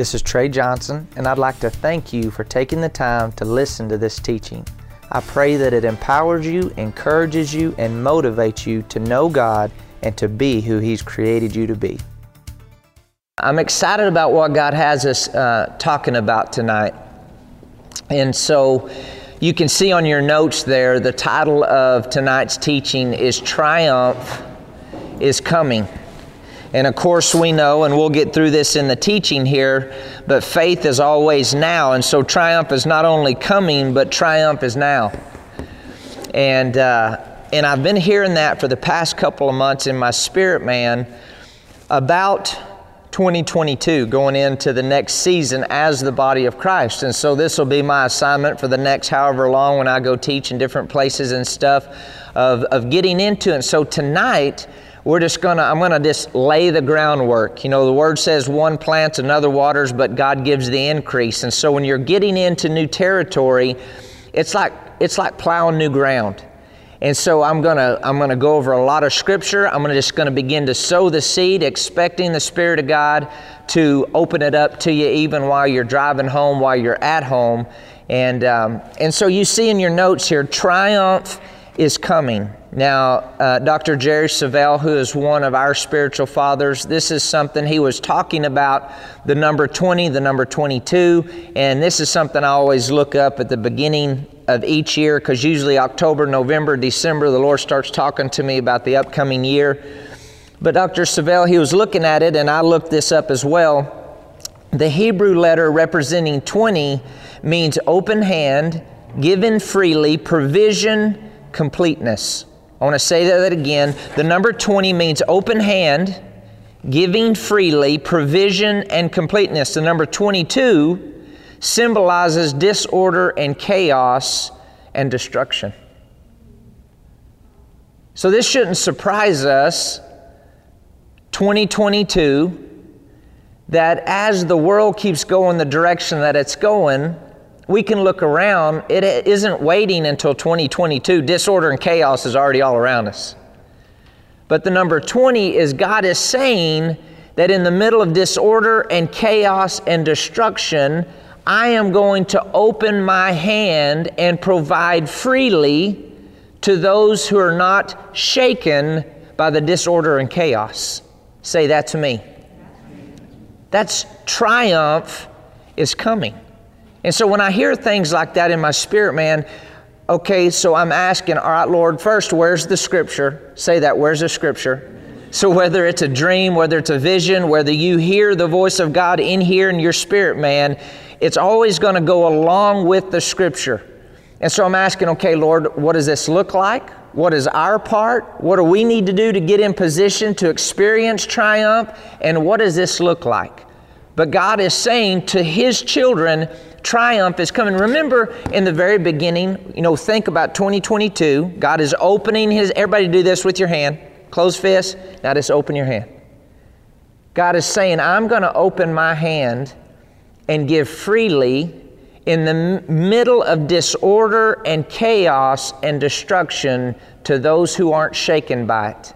This is Trey Johnson, and I'd like to thank you for taking the time to listen to this teaching. I pray that it empowers you, encourages you, and motivates you to know God and to be who He's created you to be. I'm excited about what God has us uh, talking about tonight. And so you can see on your notes there the title of tonight's teaching is Triumph is Coming. And of course, we know, and we'll get through this in the teaching here, but faith is always now. And so triumph is not only coming, but triumph is now. And, uh, and I've been hearing that for the past couple of months in my spirit, man, about 2022, going into the next season as the body of Christ. And so this will be my assignment for the next however long when I go teach in different places and stuff of, of getting into it. And so tonight, we're just gonna i'm gonna just lay the groundwork. You know the word says one plants another waters but god gives the increase. And so when you're getting into new territory it's like it's like plowing new ground. And so i'm gonna i'm gonna go over a lot of scripture. I'm gonna just gonna begin to sow the seed expecting the spirit of god to open it up to you even while you're driving home while you're at home. And um, and so you see in your notes here triumph is coming now, uh, Dr. Jerry Savelle, who is one of our spiritual fathers, this is something he was talking about the number 20, the number 22, and this is something I always look up at the beginning of each year because usually October, November, December, the Lord starts talking to me about the upcoming year. But Dr. Savelle, he was looking at it, and I looked this up as well. The Hebrew letter representing 20 means open hand, given freely, provision, completeness. I want to say that again. The number 20 means open hand, giving freely, provision, and completeness. The number 22 symbolizes disorder and chaos and destruction. So this shouldn't surprise us, 2022, that as the world keeps going the direction that it's going, we can look around. It isn't waiting until 2022. Disorder and chaos is already all around us. But the number 20 is God is saying that in the middle of disorder and chaos and destruction, I am going to open my hand and provide freely to those who are not shaken by the disorder and chaos. Say that to me. That's triumph is coming. And so when I hear things like that in my spirit, man, okay, so I'm asking, all right, Lord, first, where's the scripture? Say that, where's the scripture? So whether it's a dream, whether it's a vision, whether you hear the voice of God in here in your spirit, man, it's always going to go along with the scripture. And so I'm asking, okay, Lord, what does this look like? What is our part? What do we need to do to get in position to experience triumph? And what does this look like? But God is saying to His children, triumph is coming. Remember in the very beginning, you know, think about 2022. God is opening His, everybody do this with your hand. Close fist. Now just open your hand. God is saying, I'm going to open my hand and give freely in the middle of disorder and chaos and destruction to those who aren't shaken by it.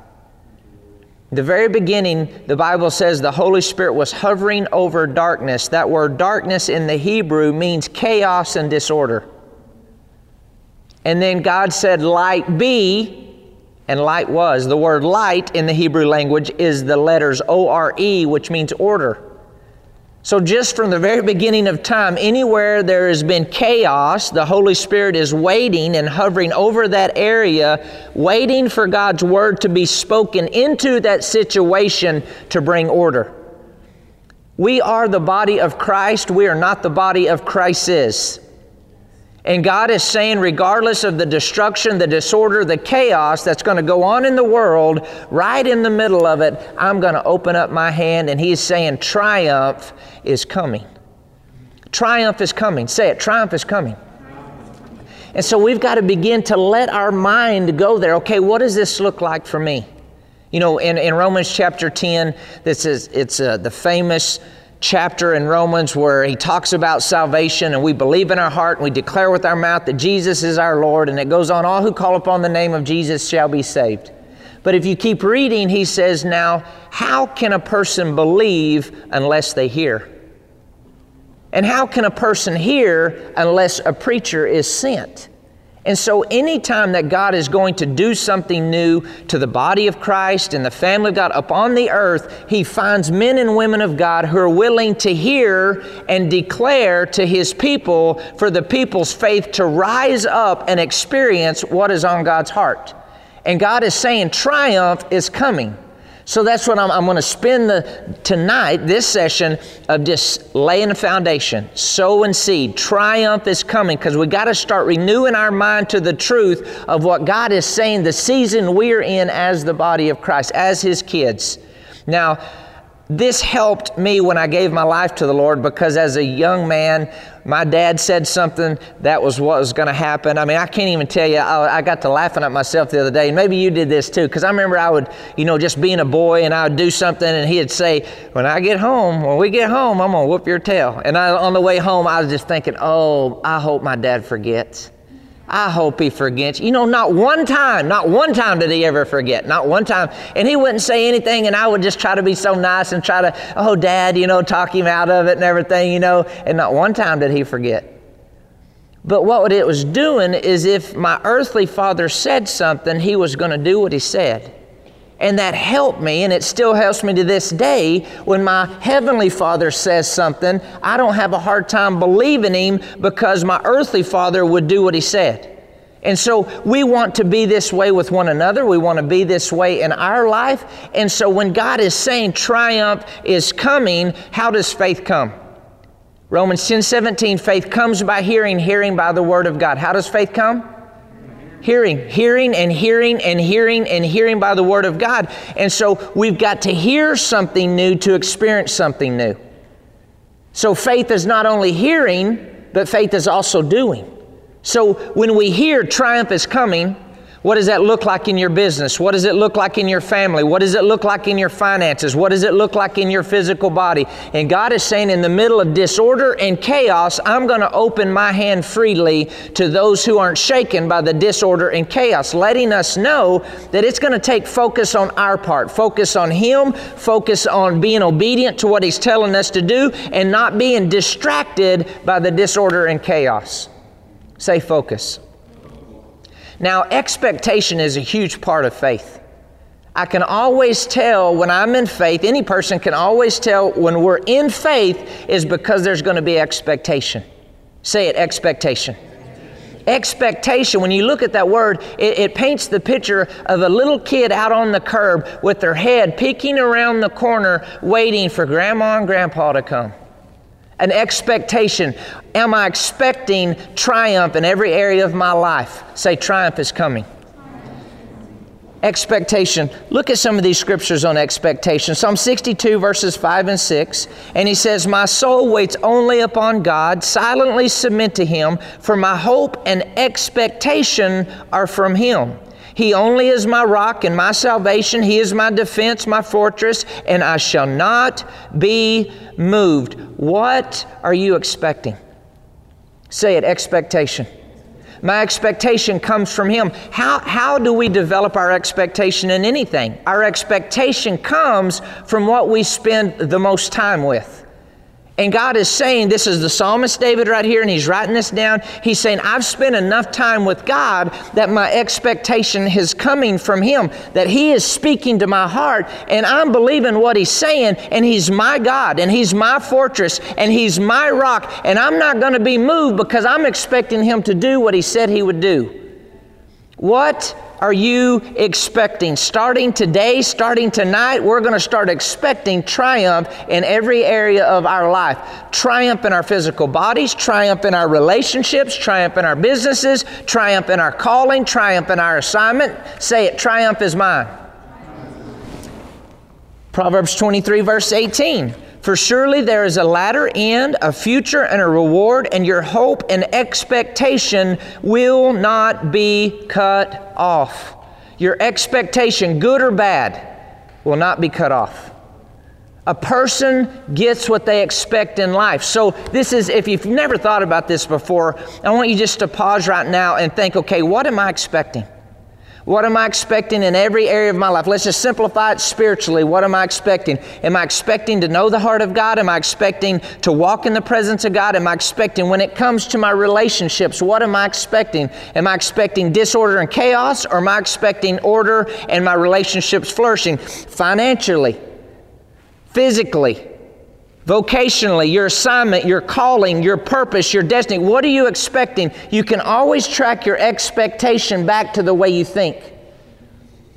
The very beginning, the Bible says the Holy Spirit was hovering over darkness. That word darkness in the Hebrew means chaos and disorder. And then God said, Light be, and light was. The word light in the Hebrew language is the letters O R E, which means order. So, just from the very beginning of time, anywhere there has been chaos, the Holy Spirit is waiting and hovering over that area, waiting for God's Word to be spoken into that situation to bring order. We are the body of Christ, we are not the body of crisis. And God is saying, regardless of the destruction, the disorder, the chaos that's going to go on in the world, right in the middle of it, I'm going to open up my hand. And He's saying, triumph is coming. Triumph is coming. Say it, triumph is coming. And so we've got to begin to let our mind go there. Okay, what does this look like for me? You know, in, in Romans chapter 10, this is it's uh, the famous chapter in Romans where he talks about salvation and we believe in our heart and we declare with our mouth that Jesus is our Lord. And it goes on, all who call upon the name of Jesus shall be saved. But if you keep reading, he says, now, how can a person believe unless they hear? And how can a person hear unless a preacher is sent? And so, anytime that God is going to do something new to the body of Christ and the family of God upon the earth, He finds men and women of God who are willing to hear and declare to His people for the people's faith to rise up and experience what is on God's heart. And God is saying, triumph is coming. So that's what I'm, I'm going to spend the tonight, this session of just laying a foundation, sowing seed. Triumph is coming because we got to start renewing our mind to the truth of what God is saying the season we're in as the body of Christ, as His kids. Now, this helped me when I gave my life to the Lord because as a young man, my dad said something that was what was going to happen. I mean, I can't even tell you. I, I, got to laughing at myself the other day, and maybe you did this too, because I remember I would, you know, just being a boy, and I would do something, and he'd say, "When I get home, when we get home, I'm gonna whoop your tail." And I, on the way home, I was just thinking, "Oh, I hope my dad forgets." I hope he forgets. You know, not one time, not one time did he ever forget. Not one time. And he wouldn't say anything, and I would just try to be so nice and try to, oh, dad, you know, talk him out of it and everything, you know. And not one time did he forget. But what it was doing is if my earthly father said something, he was going to do what he said. And that helped me, and it still helps me to this day. When my Heavenly Father says something, I don't have a hard time believing Him because my earthly Father would do what He said. And so we want to be this way with one another. We want to be this way in our life. And so when God is saying triumph is coming, how does faith come? Romans 10 17, faith comes by hearing, hearing by the Word of God. How does faith come? Hearing, hearing, and hearing, and hearing, and hearing by the Word of God. And so we've got to hear something new to experience something new. So faith is not only hearing, but faith is also doing. So when we hear triumph is coming, what does that look like in your business? What does it look like in your family? What does it look like in your finances? What does it look like in your physical body? And God is saying, in the middle of disorder and chaos, I'm going to open my hand freely to those who aren't shaken by the disorder and chaos, letting us know that it's going to take focus on our part, focus on Him, focus on being obedient to what He's telling us to do, and not being distracted by the disorder and chaos. Say focus. Now, expectation is a huge part of faith. I can always tell when I'm in faith, any person can always tell when we're in faith is because there's going to be expectation. Say it, expectation. Expectation, when you look at that word, it, it, paints the picture of a little kid out on the curb with their head peeking around the corner, waiting for grandma and grandpa to come an expectation. Am I expecting triumph in every area of my life? Say, triumph is coming. Expectation. Look at some of these scriptures on expectation. Psalm 62, verses 5 and 6. And he says, My soul waits only upon God, silently submit to him, for my hope and expectation are from him. He only is my rock and my salvation. He is my defense, my fortress, and I shall not be moved. What are you expecting? Say it expectation. My expectation comes from Him. How, how do we develop our expectation in anything? Our expectation comes from what we spend the most time with. And God is saying, this is the psalmist David right here, and he's writing this down. He's saying, I've spent enough time with God that my expectation is coming from Him, that He is speaking to my heart, and I'm believing what He's saying, and He's my God, and He's my fortress, and He's my rock, and I'm not going to be moved because I'm expecting Him to do what He said He would do. What are you expecting? Starting today, starting tonight, we're going to start expecting triumph in every area of our life. Triumph in our physical bodies, triumph in our relationships, triumph in our businesses, triumph in our calling, triumph in our assignment. Say it, triumph is mine. Proverbs 23, verse 18. For surely there is a latter end, a future, and a reward, and your hope and expectation will not be cut off. Your expectation, good or bad, will not be cut off. A person gets what they expect in life. So, this is, if you've never thought about this before, I want you just to pause right now and think okay, what am I expecting? What am I expecting in every area of my life? Let's just simplify it spiritually. What am I expecting? Am I expecting to know the heart of God? Am I expecting to walk in the presence of God? Am I expecting when it comes to my relationships, what am I expecting? Am I expecting disorder and chaos or am I expecting order and my relationships flourishing? Financially, physically, vocationally, your assignment, your calling, your purpose, your destiny. What are you expecting? You can always track your expectation back to the way you think.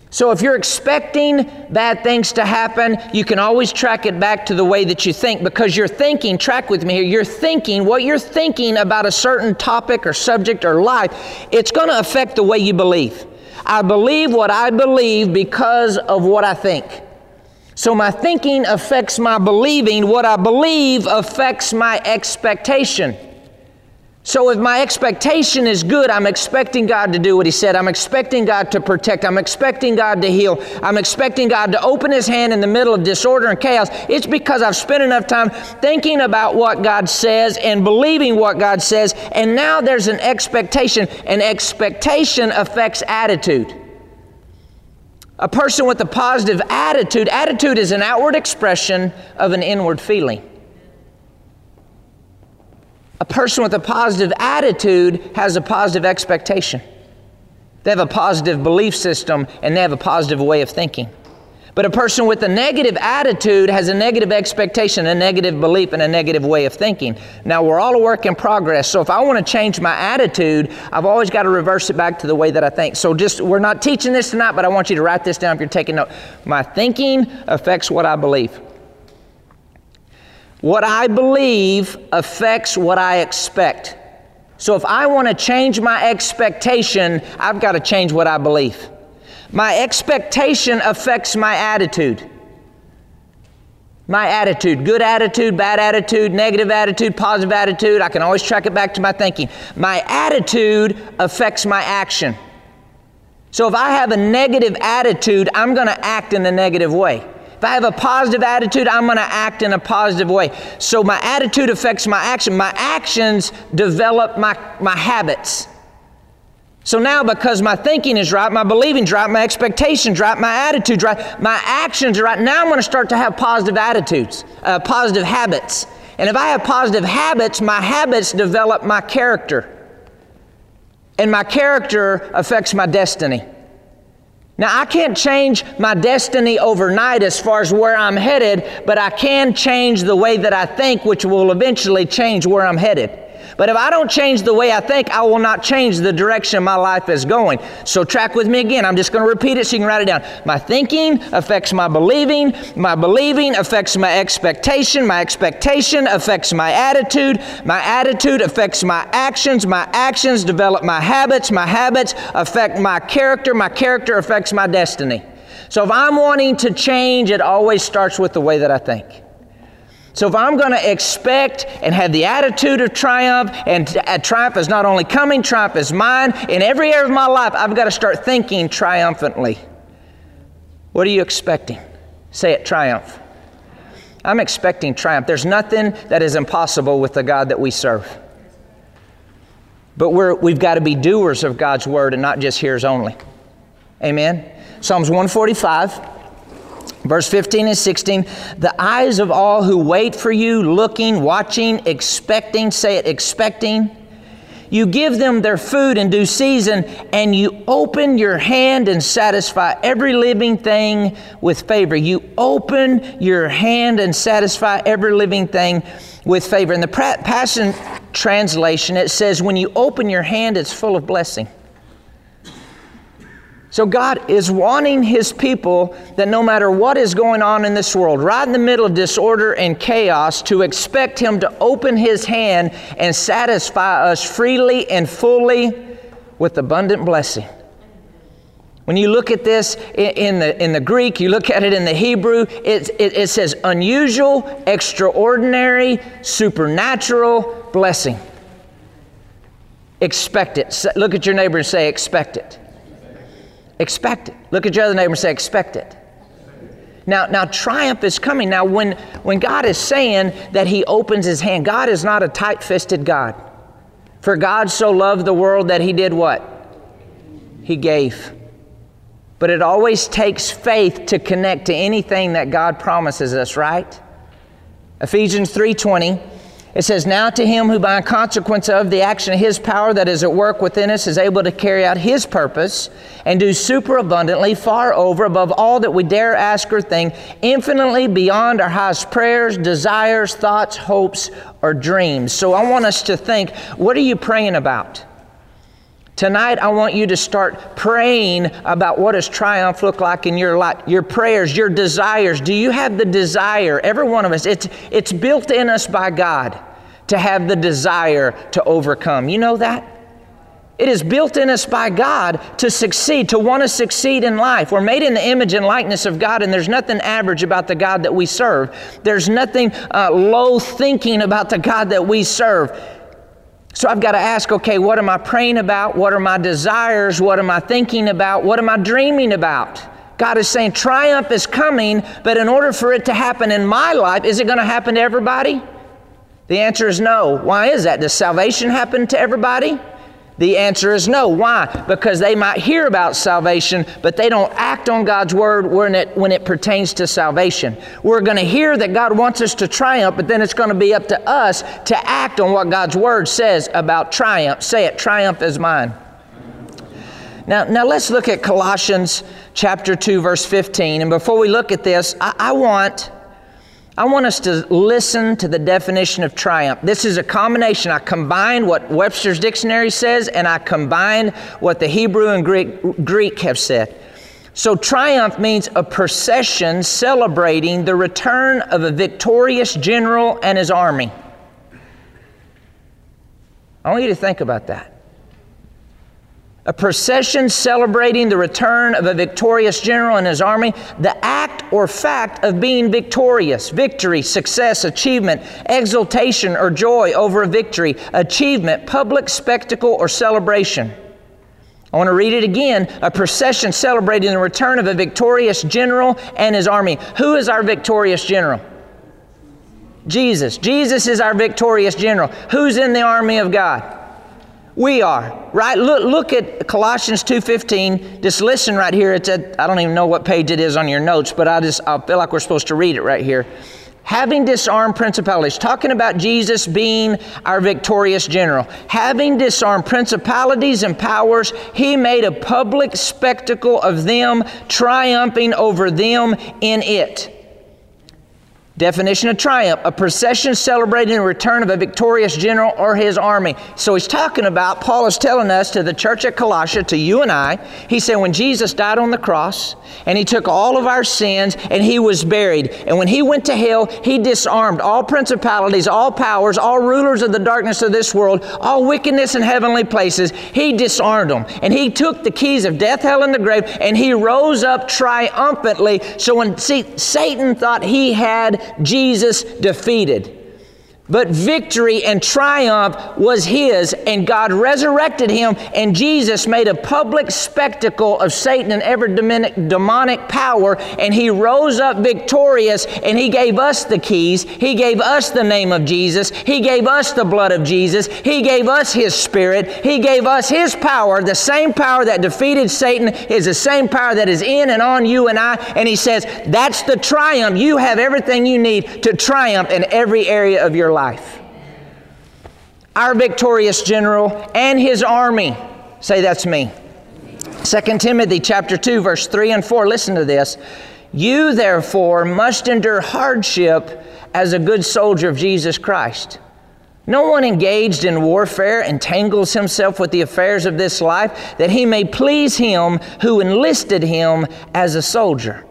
So if you're expecting bad things to happen, you can always track it back to the way that you think because you're thinking, track with me here, you're thinking, what you're thinking about a certain topic or subject or life, it's going to affect the way you believe. I believe what I believe because of what I think. So my thinking affects my believing. What I believe affects my expectation. So if my expectation is good, I'm expecting God to do what He said. I'm expecting God to protect. I'm expecting God to heal. I'm expecting God to open His hand in the middle of disorder and chaos. It's because I've spent enough time thinking about what God says and believing what God says. And now there's an expectation. An expectation affects attitude. A person with a positive attitude, attitude is an outward expression of an inward feeling. A person with a positive attitude has a positive expectation. They have a positive belief system and they have a positive way of thinking. But a person with a negative attitude has a negative expectation, a negative belief, and a negative way of thinking. Now, we're all a work in progress. So, if I want to change my attitude, I've always got to reverse it back to the way that I think. So, just we're not teaching this tonight, but I want you to write this down if you're taking note. My thinking affects what I believe. What I believe affects what I expect. So, if I want to change my expectation, I've got to change what I believe. My expectation affects my attitude. My attitude, good attitude, bad attitude, negative attitude, positive attitude, I can always track it back to my thinking. My attitude affects my action. So if I have a negative attitude, I'm going to act in a negative way. If I have a positive attitude, I'm going to act in a positive way. So my attitude affects my action. My actions develop my, my habits. So now, because my thinking is right, my believing's right, my expectations right, my attitude's right, my actions are right, now I'm going to start to have positive attitudes, uh, positive habits. And if I have positive habits, my habits develop my character. And my character affects my destiny. Now, I can't change my destiny overnight as far as where I'm headed, but I can change the way that I think, which will eventually change where I'm headed. But if I don't change the way I think, I will not change the direction my life is going. So track with me again. I'm just going to repeat it so you can write it down. My thinking affects my believing. My believing affects my expectation. My expectation affects my attitude. My attitude affects my actions. My actions develop my habits. My habits affect my character. My character affects my destiny. So if I'm wanting to change, it always starts with the way that I think. So if I'm going to expect and have the attitude of triumph, and uh, triumph is not only coming, triumph is mine, in every area of my life, I've got to start thinking triumphantly. What are you expecting? Say it, triumph. I'm expecting triumph. There's nothing that is impossible with the God that we serve. But we're, we've got to be doers of God's word and not just hearers only. Amen. Psalms 145. Verse 15 and 16, the eyes of all who wait for you, looking, watching, expecting, say it, expecting. You give them their food in due season, and you open your hand and satisfy every living thing with favor. You open your hand and satisfy every living thing with favor. In the Passion Translation, it says, When you open your hand, it's full of blessing. So God is wanting His people that no matter what is going on in this world, right in the middle of disorder and chaos, to expect Him to open His hand and satisfy us freely and fully with abundant blessing. When you look at this in the, in the Greek, you look at it in the Hebrew, it, it, it says unusual, extraordinary, supernatural blessing. Expect it. Look at your neighbor and say, expect it. Expect it. Look at your other neighbor and say, expect it. Now, now triumph is coming. Now, when, when God is saying that He opens His hand, God is not a tight fisted God. For God so loved the world that He did what? He gave. But it always takes faith to connect to anything that God promises us, right? Ephesians 3:20 it says, Now to him who, by consequence of the action of his power that is at work within us, is able to carry out his purpose and do superabundantly, far over, above all that we dare ask or think, infinitely beyond our highest prayers, desires, thoughts, hopes, or dreams. So I want us to think what are you praying about? Tonight, I want you to start praying about what does triumph look like in your life, your prayers, your desires. Do you have the desire? Every one of us, it's, it's built in us by God to have the desire to overcome. You know that? It is built in us by God to succeed, to want to succeed in life. We're made in the image and likeness of God, and there's nothing average about the God that we serve. There's nothing uh, low thinking about the God that we serve. So I've got to ask okay, what am I praying about? What are my desires? What am I thinking about? What am I dreaming about? God is saying triumph is coming, but in order for it to happen in my life, is it going to happen to everybody? The answer is no. Why is that? Does salvation happen to everybody? The answer is no. Why? Because they might hear about salvation, but they don't act on God's word when it, when it pertains to salvation. We're going to hear that God wants us to triumph, but then it's going to be up to us to act on what God's word says about triumph. Say it, triumph is mine. Now, now let's look at Colossians chapter 2, verse 15. And before we look at this, I, I want I want us to listen to the definition of triumph. This is a combination. I combine what Webster's dictionary says and I combine what the Hebrew and Greek, Greek have said. So, triumph means a procession celebrating the return of a victorious general and his army. I want you to think about that a procession celebrating the return of a victorious general and his army, the act or fact of being victorious, victory, success, achievement, exultation or joy over a victory, achievement, public spectacle or celebration. I want to read it again. A procession celebrating the return of a victorious general and his army. Who is our victorious general? Jesus. Jesus is our victorious general. Who's in the army of God? We are, right? Look, look at Colossians 2.15. Just listen right here. It's at, I don't even know what page it is on your notes, but I just I feel like we're supposed to read it right here. Having disarmed principalities, talking about Jesus being our victorious general. Having disarmed principalities and powers, he made a public spectacle of them, triumphing over them in it. Definition of triumph a procession celebrating the return of a victorious general or his army. So he's talking about, Paul is telling us to the church at Colossia, to you and I, he said, when Jesus died on the cross and he took all of our sins and he was buried, and when he went to hell, he disarmed all principalities, all powers, all rulers of the darkness of this world, all wickedness in heavenly places. He disarmed them. And he took the keys of death, hell, and the grave, and he rose up triumphantly. So when, see, Satan thought he had Jesus defeated. But victory and triumph was his, and God resurrected him, and Jesus made a public spectacle of Satan and every demonic power, and he rose up victorious, and he gave us the keys. He gave us the name of Jesus. He gave us the blood of Jesus. He gave us his spirit. He gave us his power. The same power that defeated Satan is the same power that is in and on you and I. And he says, That's the triumph. You have everything you need to triumph in every area of your life life. Our victorious general and his army. Say that's me. 2 Timothy chapter 2 verse 3 and 4 listen to this. You therefore must endure hardship as a good soldier of Jesus Christ. No one engaged in warfare entangles himself with the affairs of this life that he may please him who enlisted him as a soldier.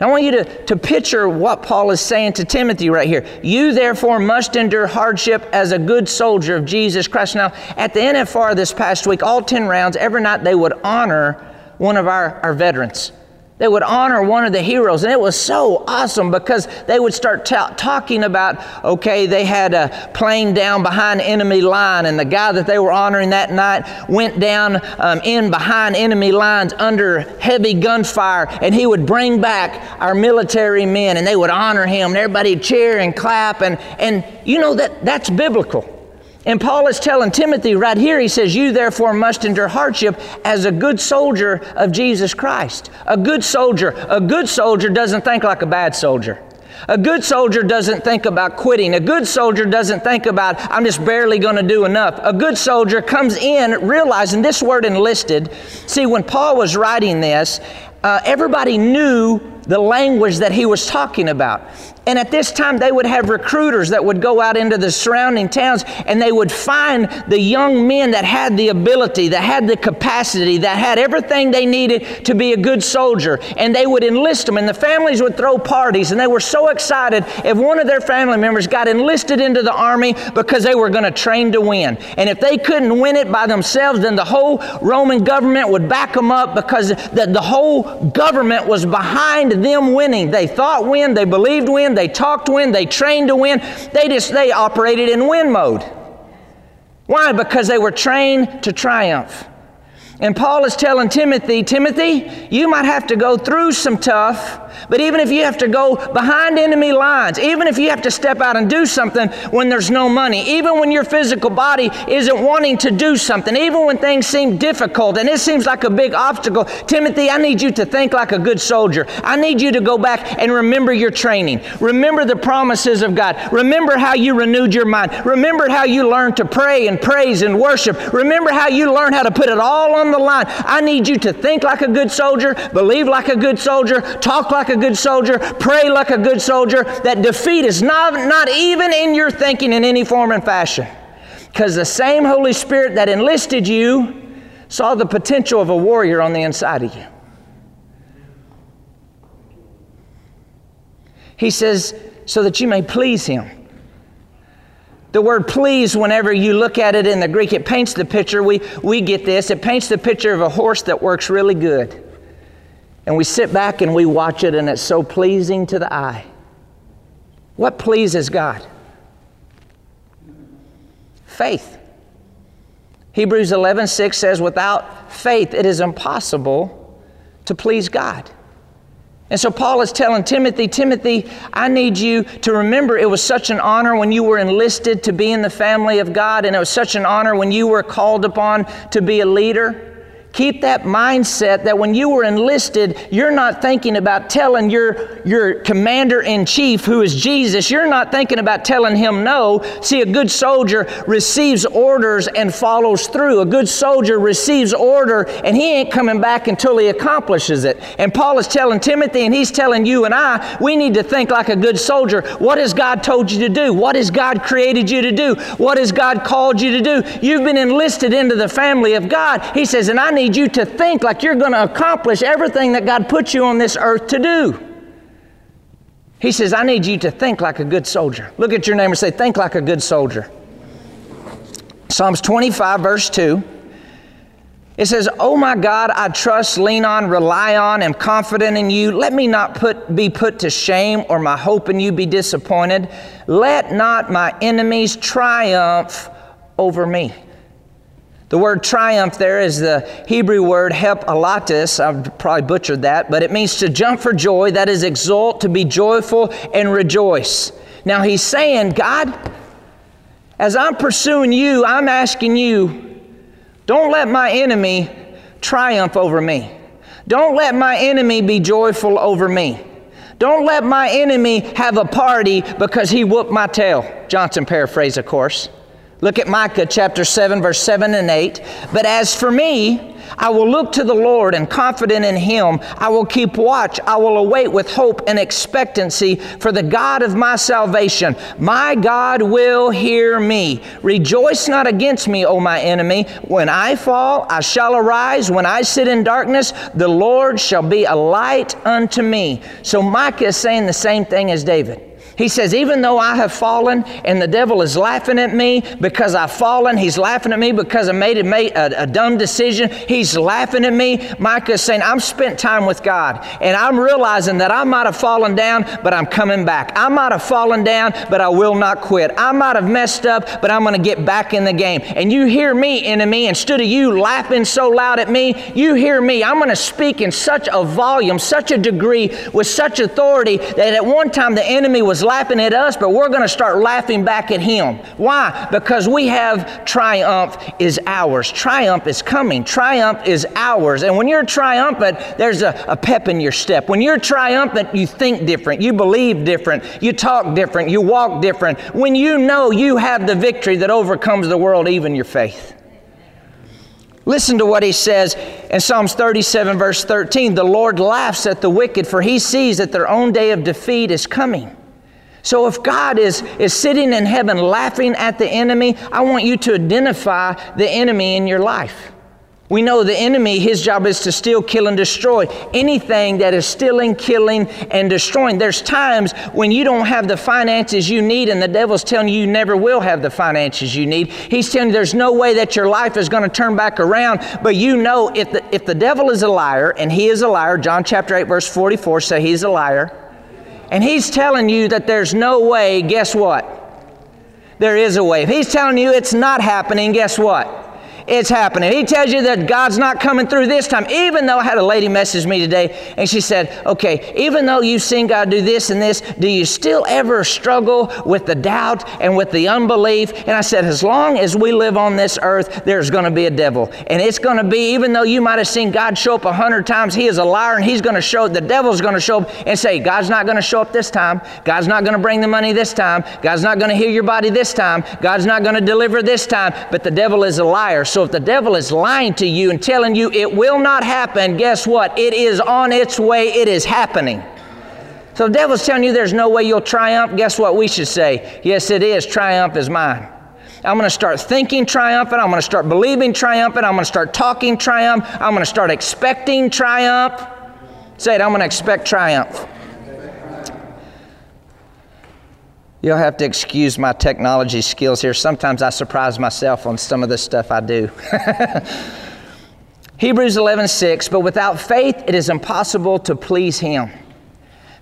Now, I want you to, to picture what Paul is saying to Timothy right here. You, therefore, must endure hardship as a good soldier of Jesus Christ. Now, at the NFR this past week, all 10 rounds, every night they would honor one of our, our veterans. They would honor one of the heroes, and it was so awesome because they would start ta- talking about okay, they had a plane down behind enemy line, and the guy that they were honoring that night went down um, in behind enemy lines under heavy gunfire, and he would bring back our military men, and they would honor him, and everybody cheer and clap, and and you know that that's biblical. And Paul is telling Timothy right here, he says, You therefore must endure hardship as a good soldier of Jesus Christ. A good soldier. A good soldier doesn't think like a bad soldier. A good soldier doesn't think about quitting. A good soldier doesn't think about, I'm just barely going to do enough. A good soldier comes in realizing this word enlisted. See, when Paul was writing this, uh, everybody knew the language that he was talking about. And at this time, they would have recruiters that would go out into the surrounding towns and they would find the young men that had the ability, that had the capacity, that had everything they needed to be a good soldier. And they would enlist them. And the families would throw parties. And they were so excited if one of their family members got enlisted into the army because they were going to train to win. And if they couldn't win it by themselves, then the whole Roman government would back them up because the, the whole government was behind them winning. They thought win, they believed win, they talked win, they trained to win. They just they operated in win mode. Why? Because they were trained to triumph. And Paul is telling Timothy, Timothy, you might have to go through some tough, but even if you have to go behind enemy lines, even if you have to step out and do something when there's no money, even when your physical body isn't wanting to do something, even when things seem difficult and it seems like a big obstacle, Timothy, I need you to think like a good soldier. I need you to go back and remember your training. Remember the promises of God. Remember how you renewed your mind. Remember how you learned to pray and praise and worship. Remember how you learned how to put it all on the line. I need you to think like a good soldier, believe like a good soldier, talk like a good soldier, pray like a good soldier. That defeat is not, not even in your thinking in any form and fashion. Because the same Holy Spirit that enlisted you saw the potential of a warrior on the inside of you. He says, so that you may please Him. The word please, whenever you look at it in the Greek, it paints the picture. We, we get this. It paints the picture of a horse that works really good. And we sit back and we watch it, and it's so pleasing to the eye. What pleases God? Faith. Hebrews 11 6 says, Without faith, it is impossible to please God. And so Paul is telling Timothy, Timothy, I need you to remember it was such an honor when you were enlisted to be in the family of God, and it was such an honor when you were called upon to be a leader. Keep that mindset that when you were enlisted, you're not thinking about telling your, your commander in chief, who is Jesus, you're not thinking about telling him no. See, a good soldier receives orders and follows through. A good soldier receives order and he ain't coming back until he accomplishes it. And Paul is telling Timothy and he's telling you and I, we need to think like a good soldier. What has God told you to do? What has God created you to do? What has God called you to do? You've been enlisted into the family of God. He says, and I need you to think like you're going to accomplish everything that God put you on this earth to do. He says, I need you to think like a good soldier. Look at your neighbor and say, Think like a good soldier. Psalms 25, verse 2. It says, Oh my God, I trust, lean on, rely on, am confident in you. Let me not put, be put to shame or my hope in you be disappointed. Let not my enemies triumph over me. The word triumph there is the Hebrew word hepalatis. I've probably butchered that, but it means to jump for joy, that is, exult, to be joyful and rejoice. Now he's saying, God, as I'm pursuing you, I'm asking you, don't let my enemy triumph over me. Don't let my enemy be joyful over me. Don't let my enemy have a party because he whooped my tail. Johnson paraphrase, of course. Look at Micah chapter 7, verse 7 and 8. But as for me, I will look to the Lord and confident in Him. I will keep watch. I will await with hope and expectancy for the God of my salvation. My God will hear me. Rejoice not against me, O my enemy. When I fall, I shall arise. When I sit in darkness, the Lord shall be a light unto me. So Micah is saying the same thing as David. He says, Even though I have fallen and the devil is laughing at me because I've fallen, he's laughing at me because I made a, a, dumb decision, he's laughing at me. Micah is saying, I've spent time with God and I'm realizing that I might have fallen down, but I'm coming back. I might have fallen down, but I will not quit. I might have messed up, but I'm going to get back in the game. And you hear me, enemy, instead of you laughing so loud at me, you hear me. I'm going to speak in such a volume, such a degree, with such authority that at one time the enemy was laughing at us, but we're going to start laughing back at him. Why? Because we have triumph is ours. Triumph is coming. Triumph is ours. And when you're triumphant, there's a, a pep in your step. When you're triumphant, you think different, you believe different, you talk different, you walk different. When you know you have the victory that overcomes the world, even your faith. Listen to what he says in Psalms 37, verse 13. The Lord laughs at the wicked, for he sees that their own day of defeat is coming. So if God is, is sitting in heaven laughing at the enemy, I want you to identify the enemy in your life. We know the enemy, his job is to steal, kill, and destroy. Anything that is stealing, killing, and destroying. There's times when you don't have the finances you need, and the devil's telling you you never will have the finances you need. He's telling you there's no way that your life is going to turn back around. But you know if the, if the devil is a liar, and he is a liar, John chapter 8, verse 44 say he's a liar, and he's telling you that there's no way, guess what? There is a way. If he's telling you it's not happening, guess what? It's happening. He tells you that God's not coming through this time, even though I had a lady message me today and she said, Okay, even though you've seen God do this and this, do you still ever struggle with the doubt and with the unbelief? And I said, As long as we live on this earth, there's going to be a devil. And it's going to be, even though you might have seen God show up a hundred times, he is a liar and he's going to show, the devil's going to show up and say, God's not going to show up this time. God's not going to bring the money this time. God's not going to heal your body this time. God's not going to deliver this time. But the devil is a liar. So so if the devil is lying to you and telling you it will not happen, guess what? It is on its way, it is happening. So the devil's telling you there's no way you'll triumph, guess what we should say? Yes, it is. Triumph is mine. I'm going to start thinking triumphant. I'm going to start believing triumphant. I'm going to start talking triumph. I'm going to start expecting triumph. Say it, I'm going to expect triumph. You'll have to excuse my technology skills here. Sometimes I surprise myself on some of the stuff I do. Hebrews 11:6 But without faith it is impossible to please him.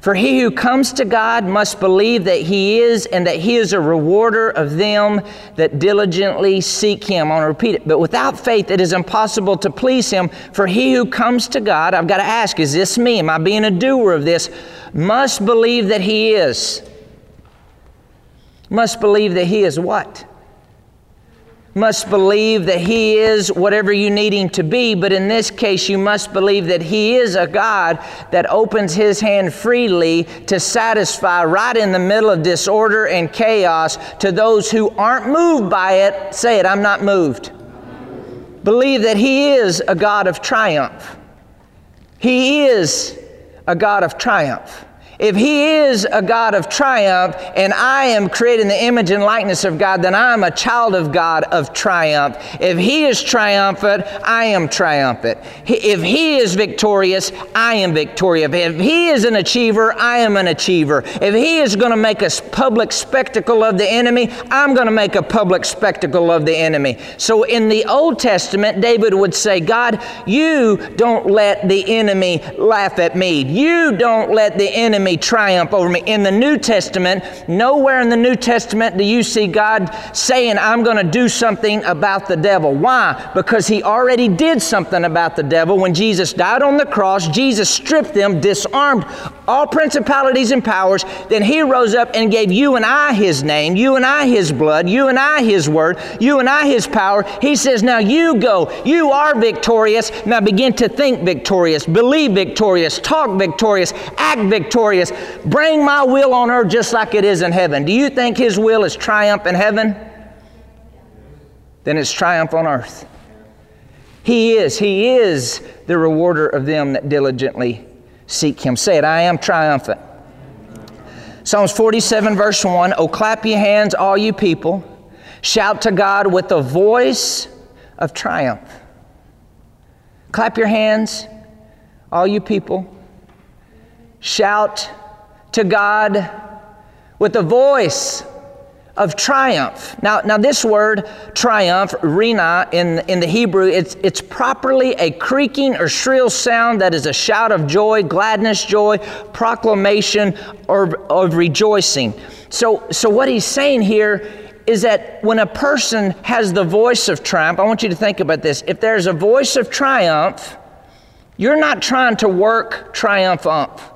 For he who comes to God must believe that he is and that he is a rewarder of them that diligently seek him. I want to repeat it. But without faith it is impossible to please him. For he who comes to God, I've got to ask, is this me? Am I being a doer of this? Must believe that he is must believe that He is what? Must believe that He is whatever you need Him to be, but in this case, you must believe that He is a God that opens His hand freely to satisfy right in the middle of disorder and chaos to those who aren't moved by it. Say it, I'm not moved. Believe that He is a God of triumph. He is a God of triumph. If He is a God of triumph and I am created in the image and likeness of God, then I am a child of God of triumph. If He is triumphant, I am triumphant. If He is victorious, I am victorious. If He is an achiever, I am an achiever. If He is going to make a public spectacle of the enemy, I'm going to make a public spectacle of the enemy. So in the Old Testament, David would say, God, you don't let the enemy laugh at me. You don't let the enemy triumph over me. In the New Testament, nowhere in the New Testament do you see God saying, I'm going to do something about the devil. Why? Because he already did something about the devil. When Jesus died on the cross, Jesus stripped them, disarmed all principalities and powers. Then he rose up and gave you and I his name, you and I his blood, you and I his word, you and I his power. He says, Now you go. You are victorious. Now begin to think victorious, believe victorious, talk victorious, act victorious victorious. Bring my will on earth just like it is in heaven. Do you think His will is triumph in heaven? Then it's triumph on earth. He is. He is the rewarder of them that diligently seek Him. Say it, I am triumphant. Psalms 47, verse 1 Oh, clap your hands, all you people. Shout to God with a voice of triumph. Clap your hands, all you people. Shout to God with a voice of triumph. Now, now this word triumph, rina, in, in the Hebrew, it's, it's properly a creaking or shrill sound that is a shout of joy, gladness, joy, proclamation, or of rejoicing. So, so what he's saying here is that when a person has the voice of triumph, I want you to think about this. If there's a voice of triumph, you're not trying to work triumph up.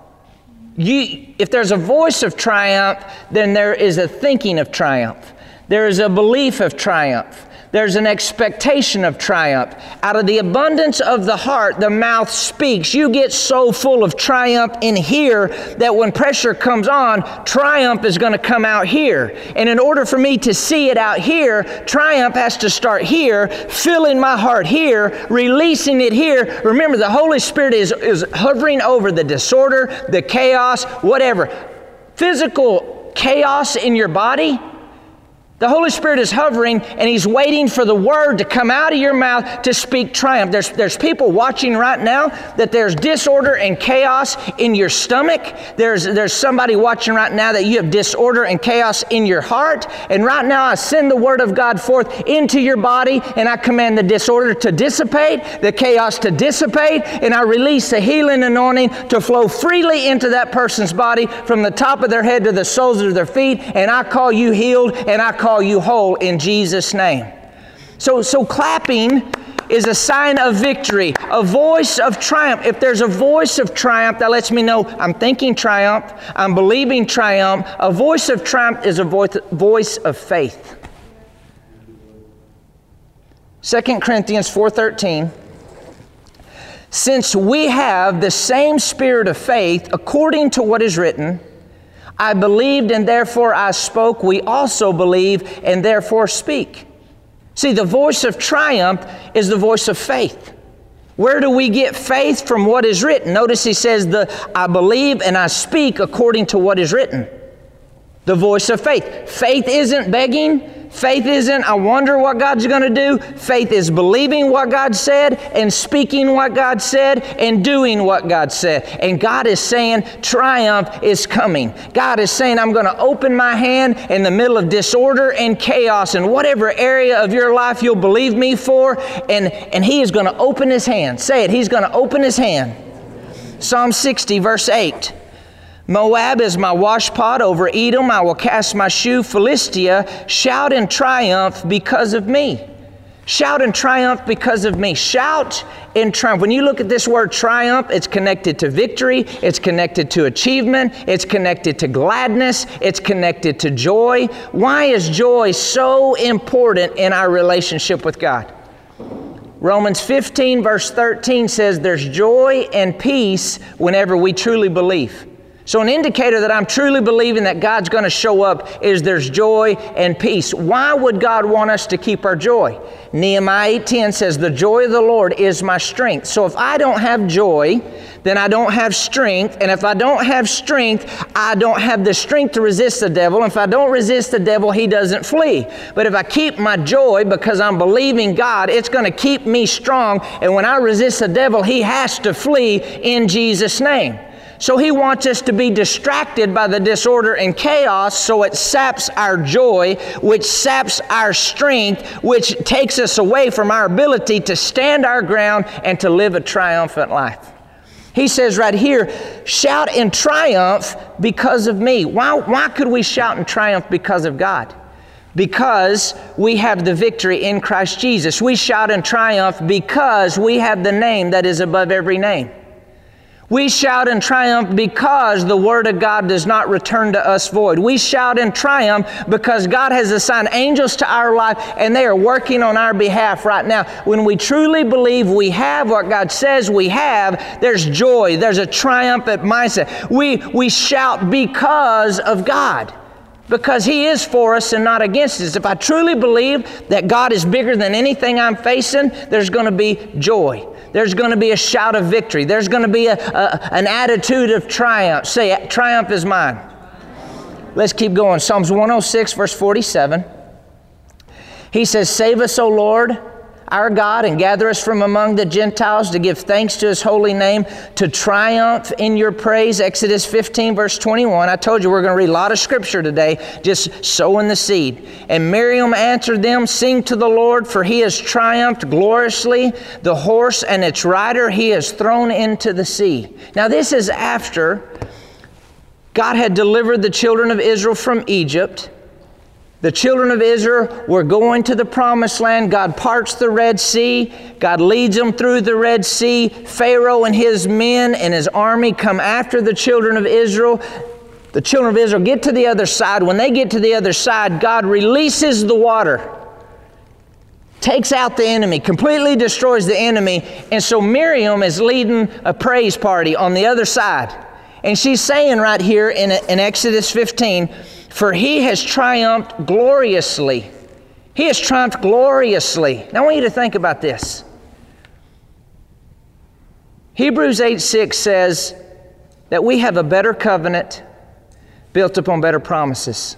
You, if there's a voice of triumph, then there is a thinking of triumph. There is a belief of triumph. There's an expectation of triumph. Out of the abundance of the heart, the mouth speaks. You get so full of triumph in here that when pressure comes on, triumph is going to come out here. And in order for me to see it out here, triumph has to start here, filling my heart here, releasing it here. Remember, the Holy Spirit is, is hovering over the disorder, the chaos, whatever. Physical chaos in your body the Holy Spirit is hovering and He's waiting for the word to come out of your mouth to speak triumph. There's, there's people watching right now that there's disorder and chaos in your stomach. There's, there's somebody watching right now that you have disorder and chaos in your heart. And right now I send the word of God forth into your body and I command the disorder to dissipate, the chaos to dissipate, and I release the healing anointing to flow freely into that person's body from the top of their head to the soles of their feet. And I call you healed and I call call you whole in Jesus' name. So, so clapping is a sign of victory, a voice of triumph. If there's a voice of triumph that lets me know I'm thinking triumph, I'm believing triumph, a voice of triumph is a voice, voice of faith. 2 Corinthians 4:13 Since we have the same spirit of faith according to what is written, I believed and therefore I spoke. We also believe and therefore speak. See, the voice of triumph is the voice of faith. Where do we get faith from what is written? Notice he says, the, I believe and I speak according to what is written. The voice of faith. Faith isn't begging, Faith isn't, I wonder what God's going to do. Faith is believing what God said and speaking what God said and doing what God said. And God is saying, triumph is coming. God is saying, I'm going to open my hand in the middle of disorder and chaos in whatever area of your life you'll believe me for. And, and He is going to open His hand. Say it, He's going to open His hand. Psalm 60, verse 8. Moab is my washpot. Over Edom I will cast my shoe. Philistia, shout in triumph because of me. Shout in triumph because of me. Shout in triumph. When you look at this word triumph, it's connected to victory, it's connected to achievement, it's connected to gladness, it's connected to joy. Why is joy so important in our relationship with God? Romans 15, verse 13 says, There's joy and peace whenever we truly believe. So, an indicator that I'm truly believing that God's going to show up is there's joy and peace. Why would God want us to keep our joy? Nehemiah 8:10 says, "The joy of the Lord is my strength." So if I don't have joy, then I don't have strength, and if I don't have strength, I don't have the strength to resist the devil. If I don't resist the devil, he doesn't flee. But if I keep my joy because I'm believing God, it's going to keep me strong, and when I resist the devil, he has to flee in Jesus name. So he wants us to be distracted by the disorder and chaos so it saps our joy, which saps our strength, which takes us away from our ability to stand our ground and to live a triumphant life. He says right here, shout in triumph because of me. Why, why could we shout in triumph because of God? Because we have the victory in Christ Jesus. We shout in triumph because we have the name that is above every name. We shout in triumph because the Word of God does not return to us void. We shout in triumph because God has assigned angels to our life and they are working on our behalf right now. When we truly believe we have what God says we have, there's joy, there's a triumphant mindset. We, we shout because of God because He is for us and not against us. If I truly believe that God is bigger than anything I'm facing, there's going to be joy. There's going to be a shout of victory. There's going to be a, a, an attitude of triumph. Say, triumph is mine. Let's keep going. Psalms 106, verse 47. He says, Save us, O Lord our God and gather us from among the Gentiles to give thanks to his holy name, to triumph in your praise. Exodus 15, verse 21. I told you we're going to read a lot of scripture today, just sowing the seed. And Miriam answered them, Sing to the Lord, for he has triumphed gloriously. The horse and its rider he has thrown into the sea. Now, this is after God had delivered the children of Israel from Egypt. The children of Israel were going to the promised land. God parts the Red Sea. God leads them through the Red Sea. Pharaoh and his men and his army come after the children of Israel. The children of Israel get to the other side. When they get to the other side, God releases the water, takes out the enemy, completely destroys the enemy. And so Miriam is leading a praise party on the other side. And she's saying right here in, in Exodus 15, for he has triumphed gloriously. He has triumphed gloriously. Now I want you to think about this. Hebrews 8 6 says that we have a better covenant built upon better promises.